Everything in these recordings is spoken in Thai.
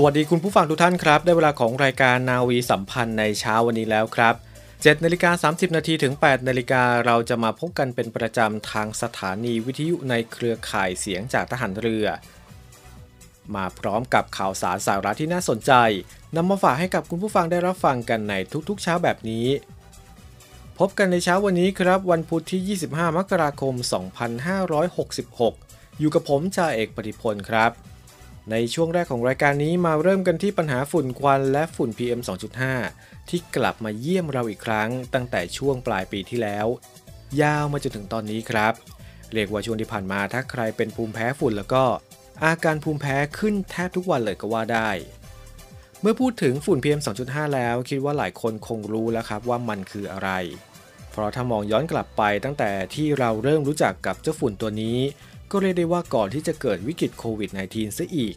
สวัสดีคุณผู้ฟังทุกท่านครับ ได้เวลาของรายการนาวีสัมพันธ์ในเช้าวันนี้แล้วครับ7นาฬิกา30 นาทีถึง 8 นาฬิกาเราจะมาพบกันเป็นประจำทางสถานีวิทยุในเครือข่ายเสียงจากทหารเรือ มาพร้อมกับข่าวสารสาระที่น่าสนใจนำมาฝากให้กับคุณผู้ฟังได้รับฟังกันในทุกๆเช้าแบบนี้ พบกันในเช้าวันนี้ครับวันพุธที่ 25 มกราคม 2566 อยู่กับผมจ่าเอกปฏิพลครับ ในช่วงแรกของรายการนี้มาเริ่มกันที่ปัญหาฝุ่นควันและฝุ่น PM 2.5 ที่กลับมาเยี่ยมเราอีกครั้ง ตั้งแต่ช่วงปลายปีที่แล้ว ยาวมาจนถึงตอนนี้ครับ เรียกว่าช่วงที่ผ่านมาถ้าใครเป็นภูมิแพ้ฝุ่นแล้วก็ อาการภูมิแพ้ขึ้นแทบทุกวันเลยก็ว่าได้ เมื่อพูดถึงฝุ่น PM 2.5 แล้ว คิดว่าหลายคนคงรู้แล้วครับว่ามันคืออะไร เพราะถ้ามองย้อนกลับไปตั้งแต่ที่เราเริ่มรู้จักกับเจ้าฝุ่นตัวนี้ ก็เรียกได้ว่าก่อนที่จะเกิดวิกฤตโควิด -19 ซะอีก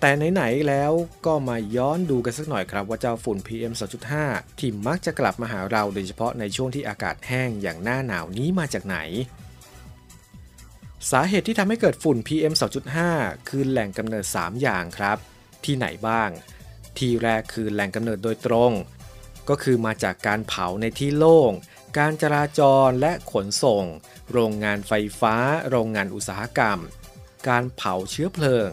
แต่ไหนๆแล้วก็มาย้อนดูกันสักหน่อยครับว่าเจ้าฝุ่น PM 2.5 ที่มักจะกลับมาหาเราโดยเฉพาะในช่วงที่อากาศแห้งอย่างหน้าหนาวนี้มาจากไหน สาเหตุที่ทำให้เกิดฝุ่น PM 2.5 คือแหล่งกำเนิด 3 อย่างครับ ที่ไหนบ้าง ที่แรกคือแหล่งกำเนิดโดยตรง ก็คือมาจากการเผาในที่โล่ง การจราจรและขนส่ง โรงงานไฟฟ้า โรงงานอุตสาหกรรม การเผาเชื้อเพลิง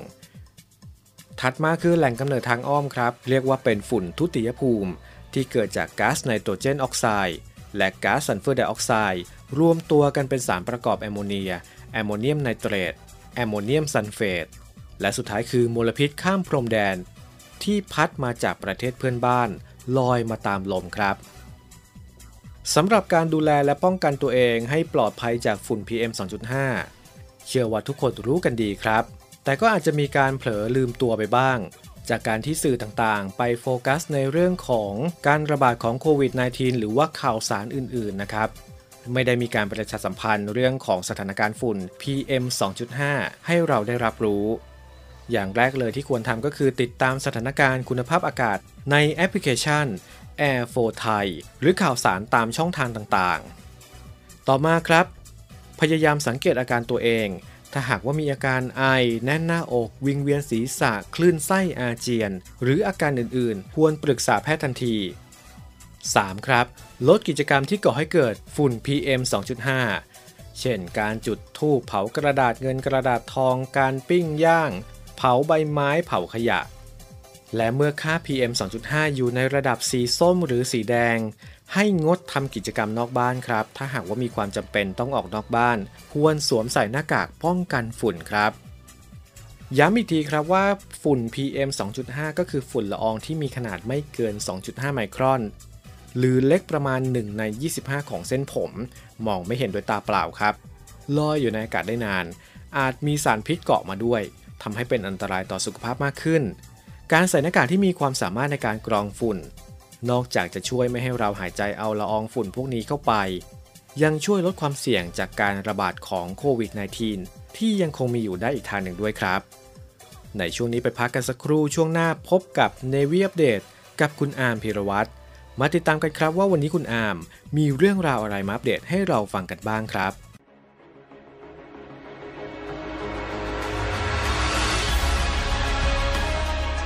ถัดมาคือแหล่งกำเนิดทางอ้อมครับ เรียกว่าเป็นฝุ่นทุติยภูมิ ที่เกิดจากก๊าซไนโตรเจนออกไซด์และก๊าซซัลเฟอร์ไดออกไซด์รวมตัวกันเป็นสารประกอบแอมโมเนีย แอมโมเนียมไนเตรต แอมโมเนียมซัลเฟต และสุดท้ายคือมลพิษข้ามพรมแดน ที่พัดมาจากประเทศเพื่อนบ้าน ลอยมาตามลมครับ สำหรับการดูแลและป้องกันตัวเองให้ปลอดภัยจากฝุ่น PM 2.5 เชื่อว่าทุกคนรู้กันดีครับ แต่ก็อาจจะมีการเผลอลืมตัวไปบ้าง จากการที่สื่อต่างๆ ไปโฟกัสในเรื่องของการระบาดของโควิด -19 หรือว่าข่าวสารอื่นๆ นะครับ ไม่ได้มีการประชาสัมพันธ์เรื่องของสถานการณ์ฝุ่น PM 2.5 ให้เราได้รับรู้ อย่างแรกเลยที่ควรทำก็คือติดตามสถานการณ์คุณภาพอากาศในแอปพลิเคชัน Air for Thai หรือข่าวสารตามช่องทางต่างๆ ต่อมาครับ พยายามสังเกตอาการตัวเอง ถ้าหากว่ามีอาการไอ แน่นหน้าอก วิงเวียนศีรษะ คลื่นไส้อาเจียน หรืออาการอื่นๆ ควรปรึกษาแพทย์ทันที 3. ครับ ลดกิจกรรมที่ก่อให้เกิดฝุ่น PM 2.5 เช่น การจุดธูปเผากระดาษเงินกระดาษทอง การปิ้งย่าง เผาใบไม้เผาขยะ และเมื่อค่า PM 2.5 อยู่ในระดับสีส้มหรือสีแดง ให้งดทำกิจกรรมนอกบ้านครับ ถ้าหากว่ามีความจำเป็นต้องออกนอกบ้าน ควรสวมใส่หน้ากากป้องกันฝุ่นครับย้ำอีกทีครับว่าฝุ่น PM 2.5 ก็คือฝุ่นละอองที่มีขนาดไม่เกิน 2.5 ไมครอน หรือเล็กประมาณ 1 ใน 25 ของเส้นผม มองไม่เห็นโดยตาเปล่าครับ ลอยอยู่ในอากาศได้นาน อาจมีสารพิษเกาะมาด้วยทำให้เป็นอันตรายต่อสุขภาพมากขึ้น การใส่หน้ากากที่มีความสามารถในการกรองฝุ่น นอกจากจะช่วยไม่ให้เราหายใจเอาละอองฝุ่นพวกนี้เข้าไป ยังช่วยลดความเสี่ยงจากการระบาดของโควิด -19 ที่ยังคงมีอยู่ได้อีกทางหนึ่งด้วยครับ ในช่วงนี้ไปพักกันสักครู่ช่วงหน้าพบกับ Navy Update กับคุณอาร์มพิรวัตรมาติดตามกันครับว่าวันนี้คุณอาร์มมีเรื่องราวอะไรมาอัปเดตให้เราฟังกันบ้างครับ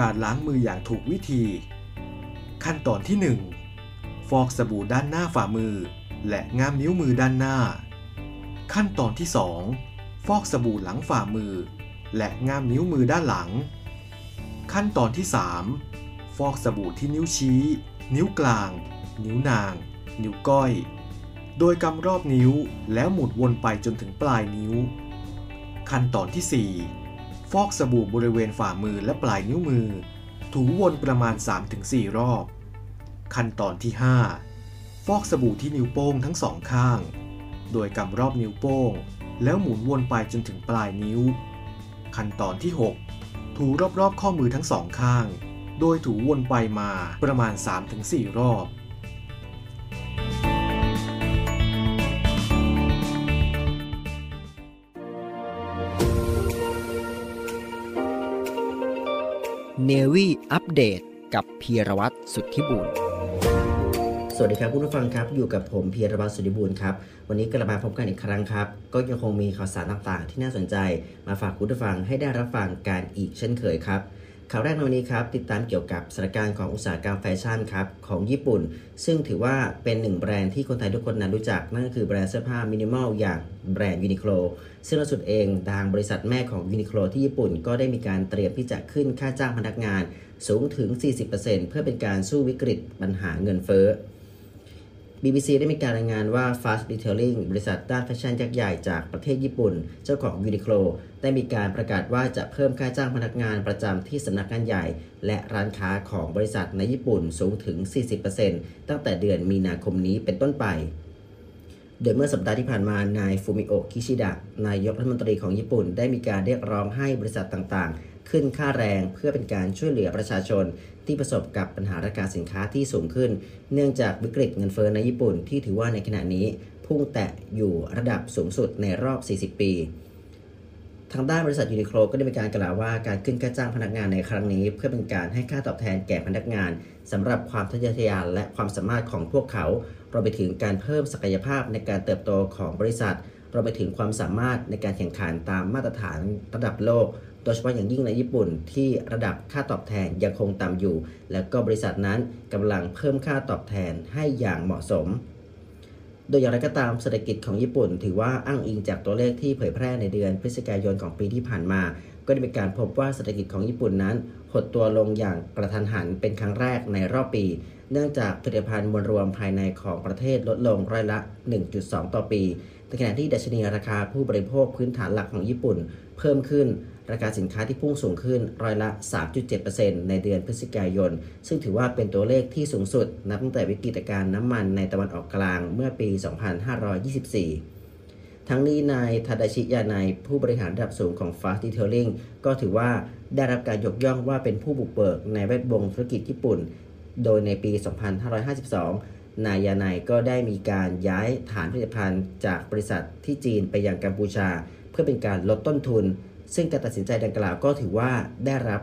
การล้างมืออย่างถูกวิธี ขั้นตอนที่ 1 ฟอกสบู่ด้านหน้าฝ่ามือ และง่ามนิ้วมือด้านหน้า ขั้นตอนที่ 2 ฟอกสบู่หลังฝ่ามือ และง่ามนิ้วมือด้านหลัง ขั้นตอนที่ 3 ฟอกสบู่ที่นิ้วชี้ นิ้วกลาง นิ้วนาง นิ้วก้อย โดยกำรอบนิ้วแล้วหมุนวนไปจนถึงปลายนิ้ว ขั้นตอนที่ 4 ฟอกสบู่บริเวณฝ่ามือและปลายนิ้วมือ ถูวนประมาณ 3-4 รอบ ขั้นตอนที่ 5 ฟอกสบู่ที่นิ้วโป้งทั้งสองข้าง โดยกำรอบนิ้วโป้ง แล้วหมุนวนไปจนถึงปลายนิ้ว ขั้นตอนที่ 6 ถูรอบๆข้อมือทั้งสองข้าง โดยถูวนไปมาประมาณ 3-4 รอบ Navy Update กับพีรวัตรสุทธิบุญสวัสดีครับคุณผู้ฟังครับ อยู่กับผมพีรวัตรสุทธิบุญครับ วันนี้กลับมาพบกันอีกครั้งครับ ก็ยังคงมีข่าวสารต่างๆ ที่น่าสนใจมาฝากคุณผู้ฟังให้ได้รับฟังกันอีกเช่นเคยครับ ข่าวแรกในวันนี้ครับติดตามเกี่ยวกับสถานการณ์ของอุตสาหกรรมแฟชั่นครับของญี่ปุ่น ซึ่งถือว่าเป็นหนึ่งแบรนด์ที่คนไทยทุกคนนั้นรู้จัก นั่นก็คือแบรนด์เสื้อผ้ามินิมอลอย่างแบรนด์ยูนิโคลซึ่งล่าสุดเองทางบริษัทแม่ของยูนิโคลที่ญี่ปุ่นก็ได้มีการเตรียมที่จะขึ้นค่าจ้างพนักงาน สูงถึง 40%เพื่อเป็นการสู้วิกฤตปัญหาเงินเฟ้อ BBC ได้มีการรายงานว่า Fast Retailing บริษัทด้านแฟชั่นยักษ์ใหญ่จากประเทศญี่ปุ่น เจ้าของ Uniqlo ได้มีการประกาศว่าจะเพิ่มค่าจ้างพนักงานประจำที่สำนักงานใหญ่ และร้านค้าของบริษัทในญี่ปุ่นสูงถึง 40%ตั้งแต่เดือนมีนาคมนี้เป็นต้นไป โดยเมื่อสัปดาห์ที่ผ่านมา นายฟูมิโอะ คิชิดะ นายกรัฐมนตรีของญี่ปุ่น ได้มีการเรียกร้องให้บริษัทต่างๆ ขึ้นค่าแรงเพื่อเป็นการช่วยเหลือประชาชน ที่ประสบกับปัญหาราคาสินค้าที่สูงขึ้น เนื่องจากวิกฤตเงินเฟ้อในญี่ปุ่นที่ถือว่าในขณะนี้พุ่งแตะอยู่ระดับสูงสุดในรอบ 40 ปี ทางด้านบริษัทยูนิโคลก็ได้มีการกล่าวว่าการขึ้นค่าจ้างพนักงานในครั้งนี้ เพื่อเป็นการให้ค่าตอบแทนแก่พนักงานสำหรับความทะเยอทะยานและความสามารถของพวกเขารวมไปถึงการเพิ่มศักยภาพในการเติบโตของบริษัท รวมไปถึงความสามารถในการแข่งขันตามมาตรฐานระดับโลก โดยเฉพาะอย่างยิ่งในญี่ปุ่นที่ระดับค่าตอบแทนยังคงต่ำอยู่ และก็บริษัทนั้นกำลังเพิ่มค่าตอบแทนให้อย่างเหมาะสม โดยอย่างไรก็ตามเศรษฐกิจของญี่ปุ่น ถือว่าอ้างอิงจากตัวเลขที่เผยแพร่ในเดือนพฤศจิกายนของปีที่ผ่านมา ก็ได้มีการพบว่าเศรษฐกิจของญี่ปุ่นนั้น หดตัวลงอย่างกระทันหันเป็นครั้งแรกในรอบปีเนื่องจากผลิตภัณฑ์มวลรวมภายในของประเทศลดลงร้อยละ 1.2 ต่อปี ในขณะที่ดัชนีราคาผู้บริโภคพื้นฐานหลักของญี่ปุ่น เพิ่มขึ้น ราคาสินค้าที่พุ่งสูงขึ้นร้อยละ 3.7%ในเดือนพฤศจิกายน ซึ่งถือว่าเป็นตัวเลขที่สูงสุด นับตั้งแต่วิกฤตการณ์น้ำมันในตะวันออกกลางเมื่อปี 2524ทั้งนี้นายทาดาชิยานายผู้บริหารระดับสูงของ Fast Detailing ก็ถือว่าได้รับการยกย่องว่าเป็นผู้บุกเบิกในแวดวงธุรกิจญี่ปุ่น โดยในปี 2552 นายยานายก็ได้มีการย้ายฐานผลิตภัณฑ์จากบริษัทที่จีนไปยังกัมพูชา เพื่อเป็นการลดต้นทุน ซึ่งการตัดสินใจดังกล่าวก็ถือว่าได้รับ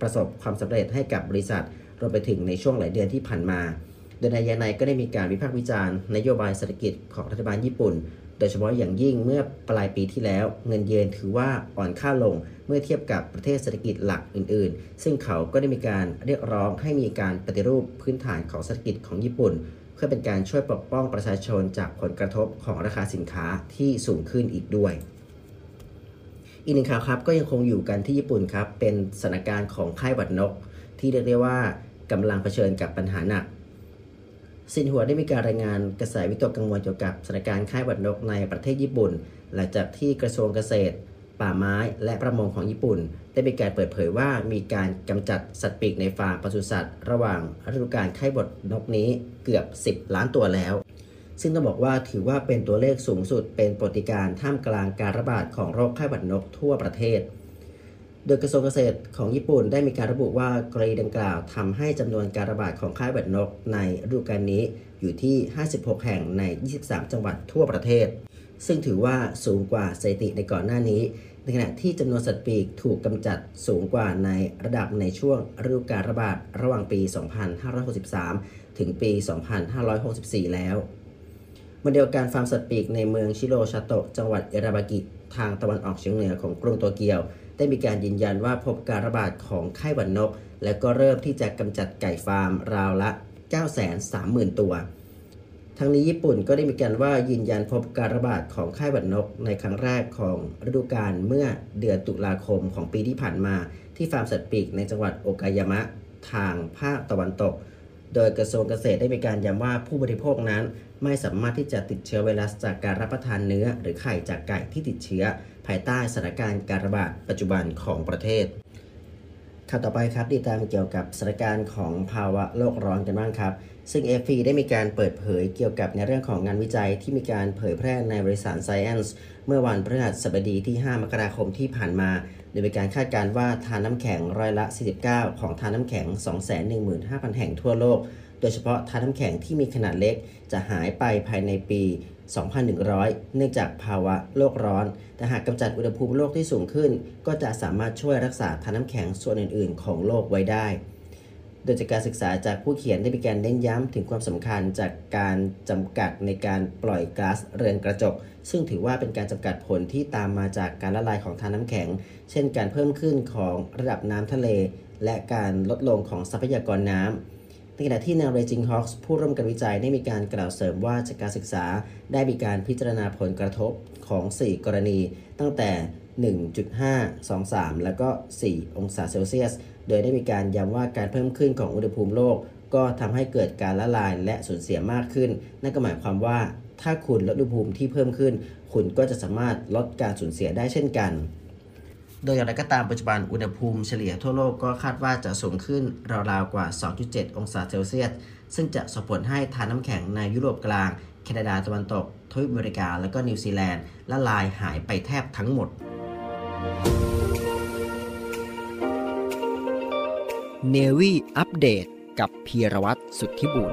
ประสบความสำเร็จให้กับบริษัทรวมไปถึงในช่วงหลายเดือนที่ผ่านมา โดยนายยานายก็ได้มีการวิพากษ์วิจารณ์นโยบายเศรษฐกิจของรัฐบาลญี่ปุ่น โดยเฉพาะอย่างยิ่งเมื่อปลายปีที่แล้ว เงินเยนถือว่าอ่อนค่าลงเมื่อเทียบกับประเทศเศรษฐกิจหลักอื่น ๆ ซึ่งเขาก็ได้มีการเรียกร้องให้มีการปฏิรูปพื้นฐานของเศรษฐกิจของญี่ปุ่น เพื่อเป็นการช่วยปกป้องประชาชนจากผลกระทบของราคาสินค้าที่สูงขึ้นอีกด้วย อีกหนึ่งข่าวครับก็ยังคงอยู่กันที่ญี่ปุ่นครับ เป็นสถานการณ์ของไข้หวัดนก ที่เรียกได้ว่ากำลังเผชิญกับปัญหาหนักซินหัวได้มีการรายงานกระแสวิตกกังวลเกี่ยวกับสถานการณ์ไข้หวัดนกในประเทศญี่ปุ่น หลังจากที่กระทรวงเกษตร ป่าไม้และประมงของญี่ปุ่น ได้มีการเปิดเผยว่ามีการกำจัดสัตว์ปีกในฟาร์มปศุสัตว์ ระหว่างฤดูกาลไข้หวัดนกนี้เกือบ 10 ล้านตัวแล้ว ซึ่งต้องบอกว่าถือว่าเป็นตัวเลขสูงสุดเป็นปรติการท่ามกลางการระบาดของโรคไข้หวัดนกทั่วประเทศ โดยกระทรวงเกษตรของญี่ปุ่นได้มีการระบุว่ากรณีดังกล่าวทำให้จำนวนการระบาดของไข้หวัดนกในฤดูกาลนี้อยู่ที่ 56 แห่งใน 23 จังหวัดทั่วประเทศ ซึ่งถือว่าสูงกว่าสถิติในก่อนหน้านี้ ในขณะที่จำนวนสัตว์ปีกถูกกำจัดสูงกว่าในระดับในช่วงฤดูการระบาดระหว่างปี 2563 ถึงปี 2564 แล้ววันเดียวกันฟาร์มสัตว์ปีกในเมืองชิโรชาโตะจังหวัดเอราบากิทางตะวันออกเฉียงเหนือของกรุงโตเกียว ได้มีการยืนยันว่าพบการระบาดของไข้หวัดนกและก็เริ่มที่จะกำจัดไก่ฟาร์มราวละ 930,000 ตัว ทั้งนี้ญี่ปุ่นก็ได้มีการว่ายืนยันพบการระบาดของไข้หวัดนกในครั้งแรกของฤดูกาลเมื่อเดือนตุลาคมของปีที่ผ่านมา ที่ฟาร์มสัตว์ปีกในจังหวัดโอกายามะทางภาคตะวันตก โดยกระทรวงเกษตรได้มีการย้ำว่าผู้บริโภคนั้น ไม่สามารถที่จะติดเชื้อไวรัสจากการรับประทานเนื้อ หรือไข่จากไก่ที่ติดเชื้อ ภายใต้สถานการณ์การระบาดปัจจุบันของประเทศข่าวต่อไปครับติดตามเกี่ยวกับสถานการณ์ของภาวะโลกร้อนกันบ้างครับ ซึ่ง AFP ได้มีการเปิดเผยเกี่ยวกับในเรื่องของงานวิจัยที่มีการเผยแพร่ในบริษัท Science เมื่อวันพฤหัสบดีที่ 5 มกราคมที่ผ่านมา โดยมีการคาดการณ์ว่าทานน้ำแข็งร้อยละ 49 ของทานน้ำแข็ง 215,000 แห่งทั่วโลก โดยเฉพาะทานน้ำแข็งที่มีขนาดเล็กจะหายไปภายในปี 2,100 เนื่องจากภาวะโลกร้อน แต่หากกำจัดอุณหภูมิโลกที่สูงขึ้น ก็จะสามารถช่วยรักษาทานน้ำแข็งส่วนอื่น ๆ ของโลกไว้ได้ โดยจากการศึกษาจากผู้เขียนได้มีการเน้นย้ำถึงความสำคัญจากการจำกัดในการปล่อยก๊าซเรือนกระจก ซึ่งถือว่าเป็นการจำกัดผลที่ตามมาจากการละลายของทานน้ำแข็ง เช่นการเพิ่มขึ้นของระดับน้ำทะเล และการลดลงของทรัพยากรน้ำในขณะที่นางเรจิงฮอกส์ผู้ร่วมกันวิจัยได้มีการกล่าวเสริมว่าจากการศึกษาได้มีการพิจารณาผลกระทบของ 4 กรณี ตั้งแต่ 1.5 23 แล้วก็ 4 องศาเซลเซียส โดยได้มีการย้ำว่าการเพิ่มขึ้นของอุณหภูมิโลก ก็ทำให้เกิดการละลายและสูญเสียมากขึ้น นั่นก็หมายความว่าถ้าคุณลดอุณหภูมิที่เพิ่มขึ้น คุณก็จะสามารถลดการสูญเสียได้เช่นกัน โดยอย่างไรก็ตามปัจจุบันอุณหภูมิเฉลี่ยทั่วโลกก็คาดว่าจะสูงขึ้นราวๆกว่า 2.7 องศาเซลเซียส ซึ่งจะส่งผลให้ทานน้ำแข็งในยุโรปกลาง แคนาดาตะวันตก ทวีปอเมริกา และก็นิวซีแลนด์ละลายหายไปแทบทั้งหมด เนวี่อัปเดตกับพีรวัตรสุทธิบุญ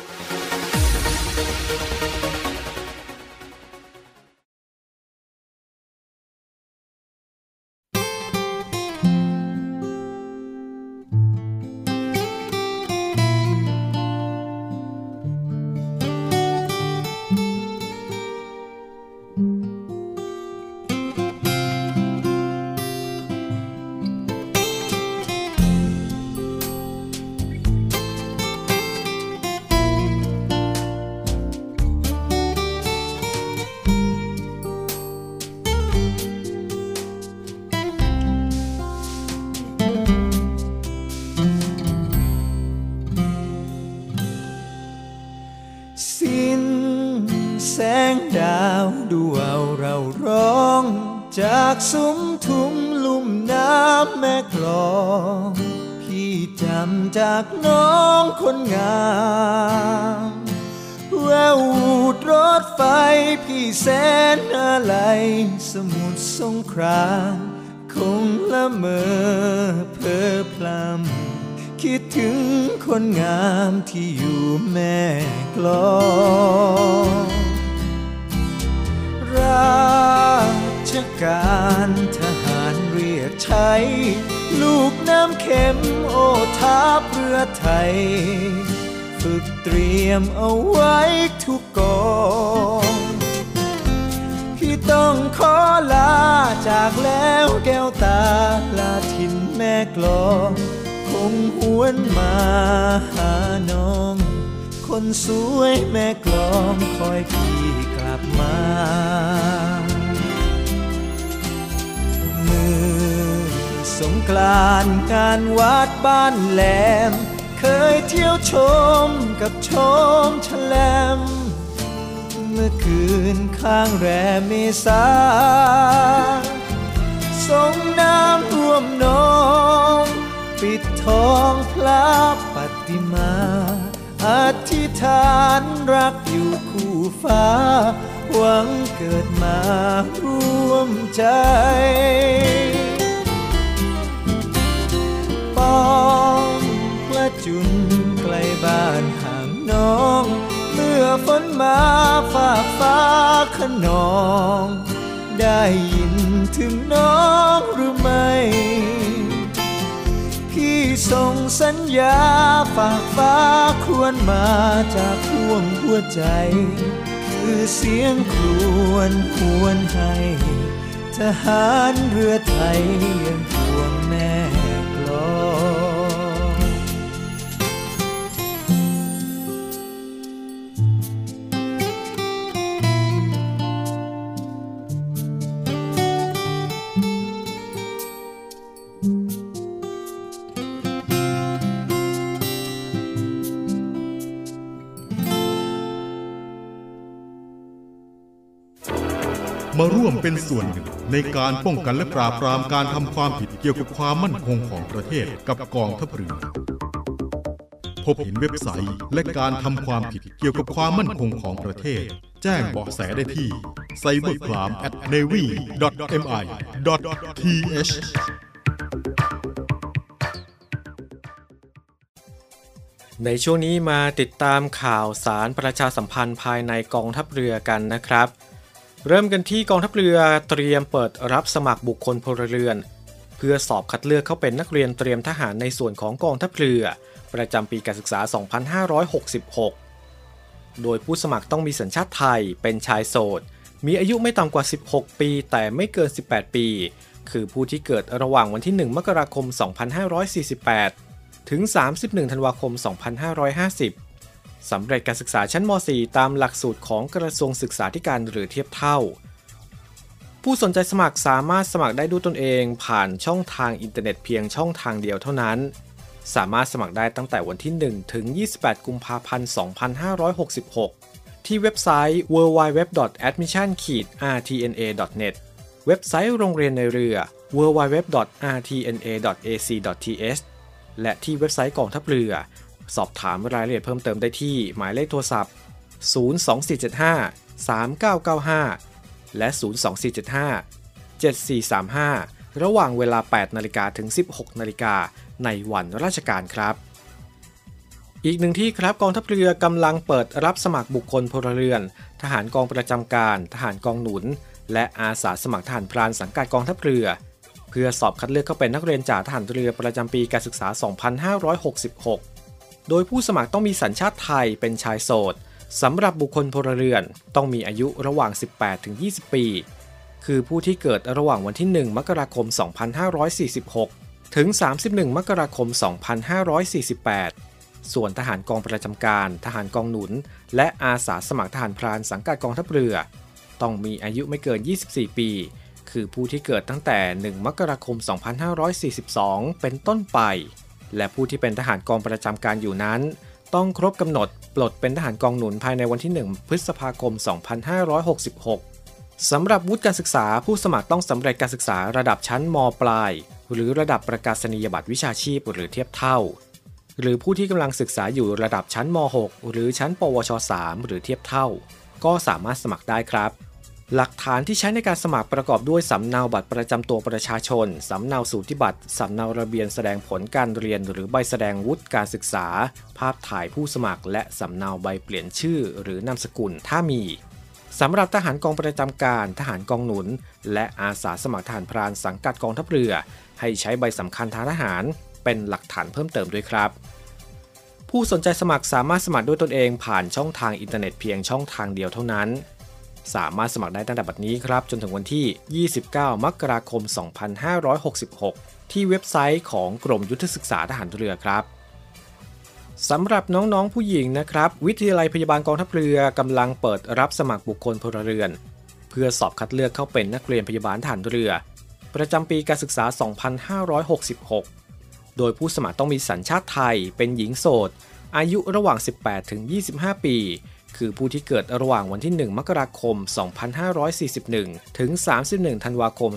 ดาวดูเอาเราร้อง จากซุ้มทุ่มลุ่มน้ำแม่กลองพี่จำจากน้องคนงามแวววูดรถไฟพี่แสนอะไร สมุทรสงครามคงละเมอเพอพลำคิดถึงคนงามที่อยู่แม่กลอง ราชการทหารเรียกใช้ ลูกน้ำเข็มโอทัพเรือไทย ฝึกเตรียมเอาไว้ทุกกองพี่ต้องขอลาจากแล้วแก้วตาลาทินแม่กลองคงหวนมาหาน้อง คนสวยแม่กลองคอยพี่ มา มือสงกรานต์งานวัดบ้านแหลม เคยเที่ยวชมกับชมแฉลม เมื่อคืนข้างแรมเมษาสงน้ำร่วมนองปิดทองพระปฏิมาอธิ ษฐานรักอยู่คู่ฟ้า หวังเกิดมาร่วมใจป้องพระจุนใกล้บ้านห่างน้อง เมื่อฝนมาฝากฟ้าขนอง ได้ยินถึงน้องหรือไม่ ส่งสัญญาฝากฟ้าควรมาจากท่วงหัวใจ คือเสียงครวนหวนให้ ทหารเรือไทยยัง เป็นส่วนหนึ่ง ในการป้องกันและปราบปรามการทำความผิดเกี่ยวกับความมั่นคงของประเทศกับกองทัพเรือพบเห็นเว็บไซต์และการทำความผิดเกี่ยวกับความมั่นคงของประเทศ แจ้งเบาะแสได้ที่ cybercrime@navy.mi.th ในช่วงนี้มาติดตามข่าวสารประชาสัมพันธ์ภายในกองทัพเรือกันนะครับ เริ่มกันที่กองทัพเรือเตรียมเปิดรับสมัครบุคคลพลเรือน เพื่อสอบคัดเลือกเข้าเป็นนักเรียนเตรียมทหารในส่วนของกองทัพเรือ ประจำปีการศึกษา 2566 โดยผู้สมัครต้องมีสัญชาติไทยเป็นชายโสด มีอายุไม่ต่ำกว่า 16 ปี แต่ไม่เกิน 18 ปี คือผู้ที่เกิดระหว่างวันที่ 1 มกราคม 2548 ถึง 31 ธันวาคม 2550 สำเร็จการศึกษาชั้นม .4 ตามหลักสูตรของกระทรวงศึกษาธิการหรือเทียบเท่า ผู้สนใจสมัครสามารถสมัครได้ด้วยตนเองผ่านช่องทางอินเทอร์เน็ตเพียงช่องทางเดียวเท่านั้น สามารถสมัครได้ตั้งแต่วันที่ 1 ถึง 28 กุมภาพันธ์ 2566 ที่เว็บไซต์ www.admission-rtna.net เว็บไซต์โรงเรียนในเรือ www.rtna.ac.th และที่เว็บไซต์กองทัพเรือ สอบถามรายละเอียดเพิ่มเติมได้ที่หมายเลขโทรศัพท์ 02475 3995 และ 02475 7435 ระหว่างเวลา 8 นาฬิกาถึง 16 นาฬิกาในวันราชการครับ อีกหนึ่งที่ครับกองทัพเรือกำลังเปิดรับสมัครบุคคลพลเรือน ทหารกองประจำการ ทหารกองหนุน และอาสาสมัครทหารพรานสังกัดกองทัพเรือเพื่อสอบคัดเลือกเข้าเป็นนักเรียนจ่าทหารเรือประจำปีการศึกษา 2566 โดยผู้สมัครต้องมีสัญชาติไทยเป็นชายโสดสำหรับบุคคลพลเรือนต้องมีอายุระหว่าง 18-20 ปี คือผู้ที่เกิดระหว่างวันที่ 1 มกราคม 2546 ถึง 31 มกราคม 2548 ส่วนทหารกองประจำการ ทหารกองหนุน และอาสาสมัครทหารพรานสังกัดกองทัพเรือ ต้องมีอายุไม่เกิน 24 ปี คือผู้ที่เกิดตั้งแต่ 1 มกราคม 2542 เป็นต้นไป และผู้ที่เป็นทหารกองประจำการอยู่นั้น ต้องครบกำหนดปลดเป็นทหารกองหนุนภายในวันที่ 1 พฤษภาคม 2566 สำหรับวุฒิการศึกษาผู้สมัครต้องสำเร็จการศึกษาระดับชั้นมปลาย หรือระดับประกาศนียบัตรวิชาชีพหรือเทียบเท่า หรือผู้ที่กำลังศึกษาอยู่ระดับชั้นม .6 หรือชั้น ปวช 3 หรือเทียบเท่า ก็สามารถสมัครได้ครับ หลักฐานที่ใช้ในการสมัครประกอบด้วยสำเนาบัตรประจำตัวประชาชน สำเนาสูติบัตร สำเนาระเบียนแสดงผลการเรียนหรือใบแสดงวุฒิการศึกษา ภาพถ่ายผู้สมัคร และสำเนาใบเปลี่ยนชื่อ หรือนามสกุลถ้ามีสำหรับทหารกองประจำการ ทหารกองหนุน และอาสาสมัครทหารพรานสังกัดกองทัพเรือ ให้ใช้ใบสำคัญทางทหาร เป็นหลักฐานเพิ่มเติมด้วยครับ ผู้สนใจสมัครสามารถสมัครด้วยตนเองผ่านช่องทางอินเทอร์เน็ตเพียงช่องทางเดียวเท่านั้น สามารถสมัครได้ตั้งแต่บัดนี้ครับ จนถึงวันที่ 29 มกราคม 2566 ที่เว็บไซต์ของกรมยุทธศึกษาทหารเรือครับสำหรับน้องๆผู้หญิงนะครับ วิทยาลัยพยาบาลกองทัพเรือกำลังเปิดรับสมัครบุคคลพลเรือน เพื่อสอบคัดเลือกเข้าเป็นนักเรียนพยาบาลทหารเรือ ประจำปีการศึกษา 2566 โดยผู้สมัครต้องมีสัญชาติไทย เป็นหญิงโสด อายุระหว่าง 18 ถึง 25 ปี คือผู้ที่เกิดระหว่างวันที่ 1 มกราคม 2541 ถึง 31 ธันวาคม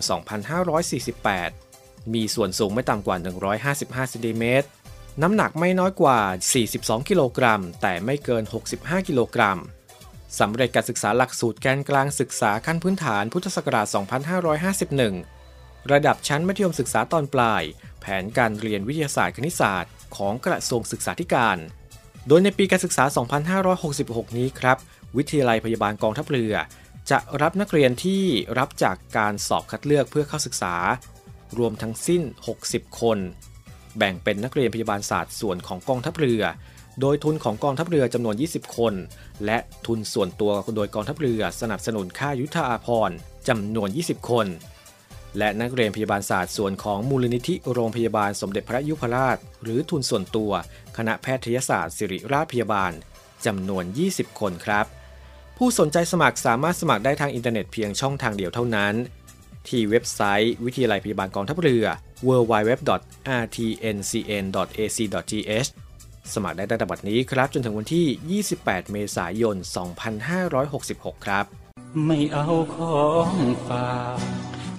2548 มีส่วนสูงไม่ต่ำกว่า 155ซนติเมตร น้ำหนักไม่น้อยกว่า 42 กิโลกรัม แต่ไม่เกิน 65 กิโลกรัมสำเร็จการศึกษาหลักสูตรแกนกลางศึกษาขั้นพื้นฐานพุทธศักราช 2551 ระดับชั้นมัธยมศึกษาตอนปลาย แผนการเรียนวิทยาศาสตร์คณิตศาสตร์ ของกระทรวงศึกษาธิการ โดยในปีการศึกษา 2566 นี้ครับ วิทยาลัยพยาบาลกองทัพเรือ จะรับนักเรียนที่รับจากการสอบคัดเลือกเพื่อเข้าศึกษา รวมทั้งสิ้น 60 คน แบ่งเป็นนักเรียนพยาบาลศาสตร์ส่วนของกองทัพเรือ โดยทุนของกองทัพเรือจำนวน 20 คน และทุนส่วนตัวโดยกองทัพเรือสนับสนุนค่ายุทธาภรณ์จำนวน 20 คน และนักเรียนพยาบาลศาสตร์ส่วนของมูลนิธิโรงพยาบาลสมเด็จพระยุพราช หรือทุนส่วนตัว คณะแพทยศาสตร์ ศิริราชพยาบาลจำนวน 20 คนครับ ผู้สนใจสมัครสามารถสมัครได้ทางอินเทอร์เน็ตเพียงช่องทางเดียวเท่านั้น ที่เว็บไซต์ วิทยาลัยพยาบาลกองทัพเรือ www.rtncn.ac.th สมัครได้ตั้งแต่บัดนี้ครับ จนถึงวันที่ 28 เมษายน 2566 ครับ ไม่เอาของฝาก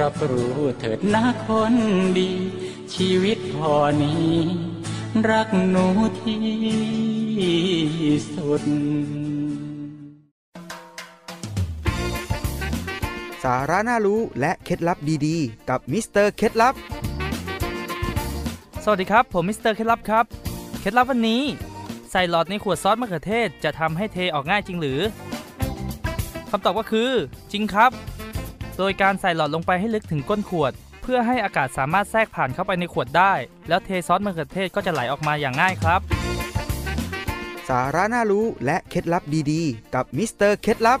รับรู้เถิดนะคนดี ชีวิตพอนี้ รักหนูที่สุด สาระน่ารู้และเคล็ดลับดีๆ กับมิสเตอร์เคล็ดลับ สวัสดีครับ ผมมิสเตอร์เคล็ดลับครับ เคล็ดลับวันนี้ ใส่หลอดในขวดซอสมะเขือเทศจะทำให้เทออกง่ายจริงหรือคำตอบก็คือ จริงครับ โดยการใส่หลอดลงไปให้ลึกถึงก้นขวด เพื่อให้อากาศสามารถแทรกผ่านเข้าไปในขวดได้ แล้วเทซอสมะเขือเทศก็จะไหลออกมาอย่างง่ายครับ สาระน่ารู้และเคล็ดลับดีๆ กับมิสเตอร์เคล็ดลับ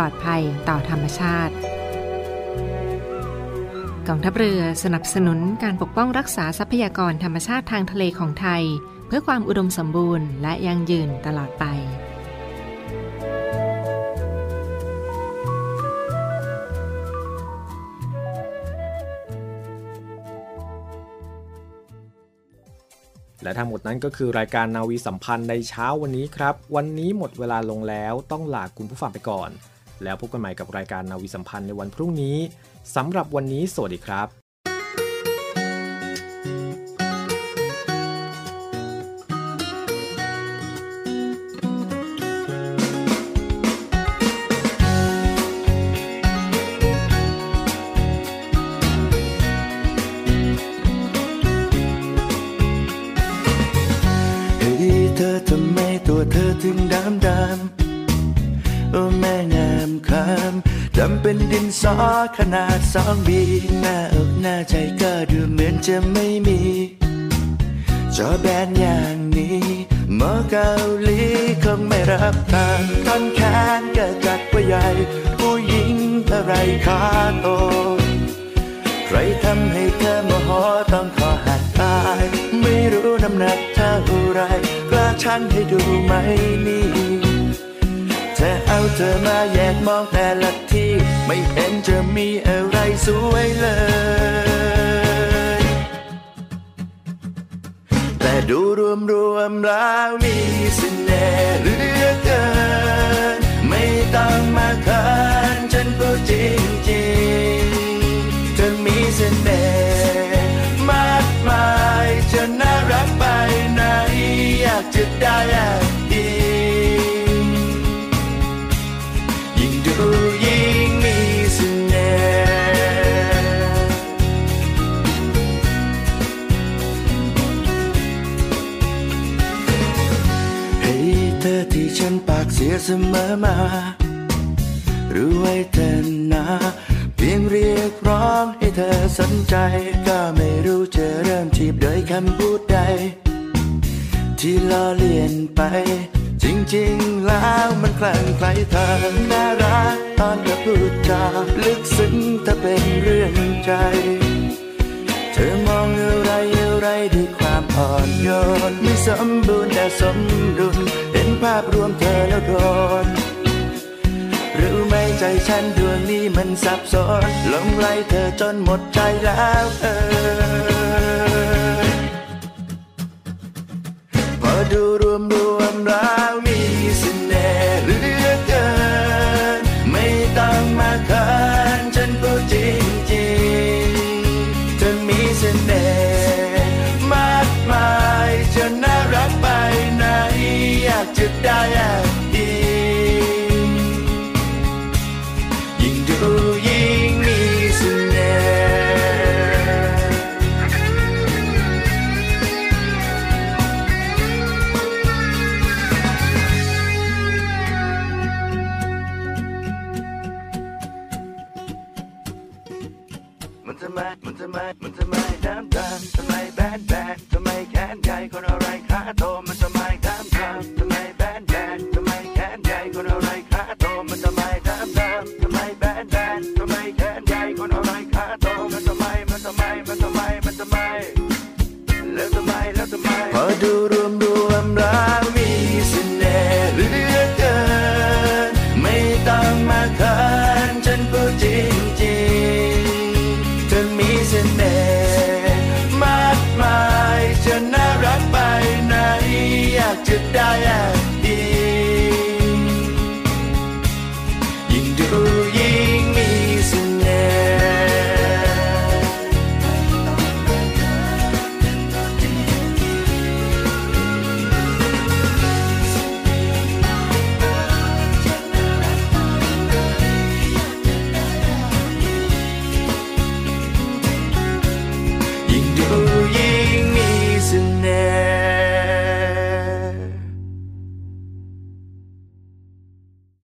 ลอดภัยต่อธรรมชาติกองทัพเรือสนับสนุนการปกป้องรักษาทรัพยากรธรรมชาติทางทะเลของไทย เพื่อความอุดมสมบูรณ์และยั่งยืนตลอดไป และทั้งหมดนั้นก็คือรายการนาวีสัมพันธ์ในเช้าวันนี้ครับ วันนี้หมดเวลาลงแล้วต้องลาคุณผู้ฟังไปก่อน แล้วพบกันใหม่กับรายการนาวีสัมพันธ์ในวันพรุ่งนี้สำหรับวันนี้สวัสดีครับ ขนาดสองบีหน้าอกหน้าใจก็ดูเหมือนจะไม่มี จอแบนอย่างนี้หมอเกาหลีคงไม่รับทางท่อนแขนก็จัดว่าใหญ่ ผู้หญิงอะไรขาโต ใครทำให้เธอโมโหต้องขอหักตาย ไม่รู้น้ำหนักเท่าไรกล้าชั่งให้ดูไหมนี่ ถ้าเอาเธอมาแยกมองแต่ละที่ ไม่เห็นจะมีอะไรสวยเลยแต่ดูรวมรวมๆแล้วมีเสน่ห์เหลือเกิน ไม่ต้องมาเขินฉันพูดจริงๆเธอมีเสน่ห์มากมายจะน่ารักไปไหนอยากจะได้ สียเสมอมา รู้ไว้เธอนะเพียงเรียกร้องให้เธอสนใจ ก็ไม่รู้จะเริ่มจีบโดยคำพูดใด ที่ล้อเลียนไป จริงๆแล้วมันคลั่งไคล้เธอน่ารักตอนเธอพูดจาลึกซึ้งถ้าเป็นเรื่องใจ เธอมองอะไรอะไรด้วยความอ่อนโยนไม่สมบูรณ์แต่สมดุล ภาพรวมเธอแล้วโดนรู้ไหมใจฉันดวงนี้มันสับสนหลงไหลเธอจนหมดใจแล้วเออพอดูรวมรวมแล้ว จะ มพ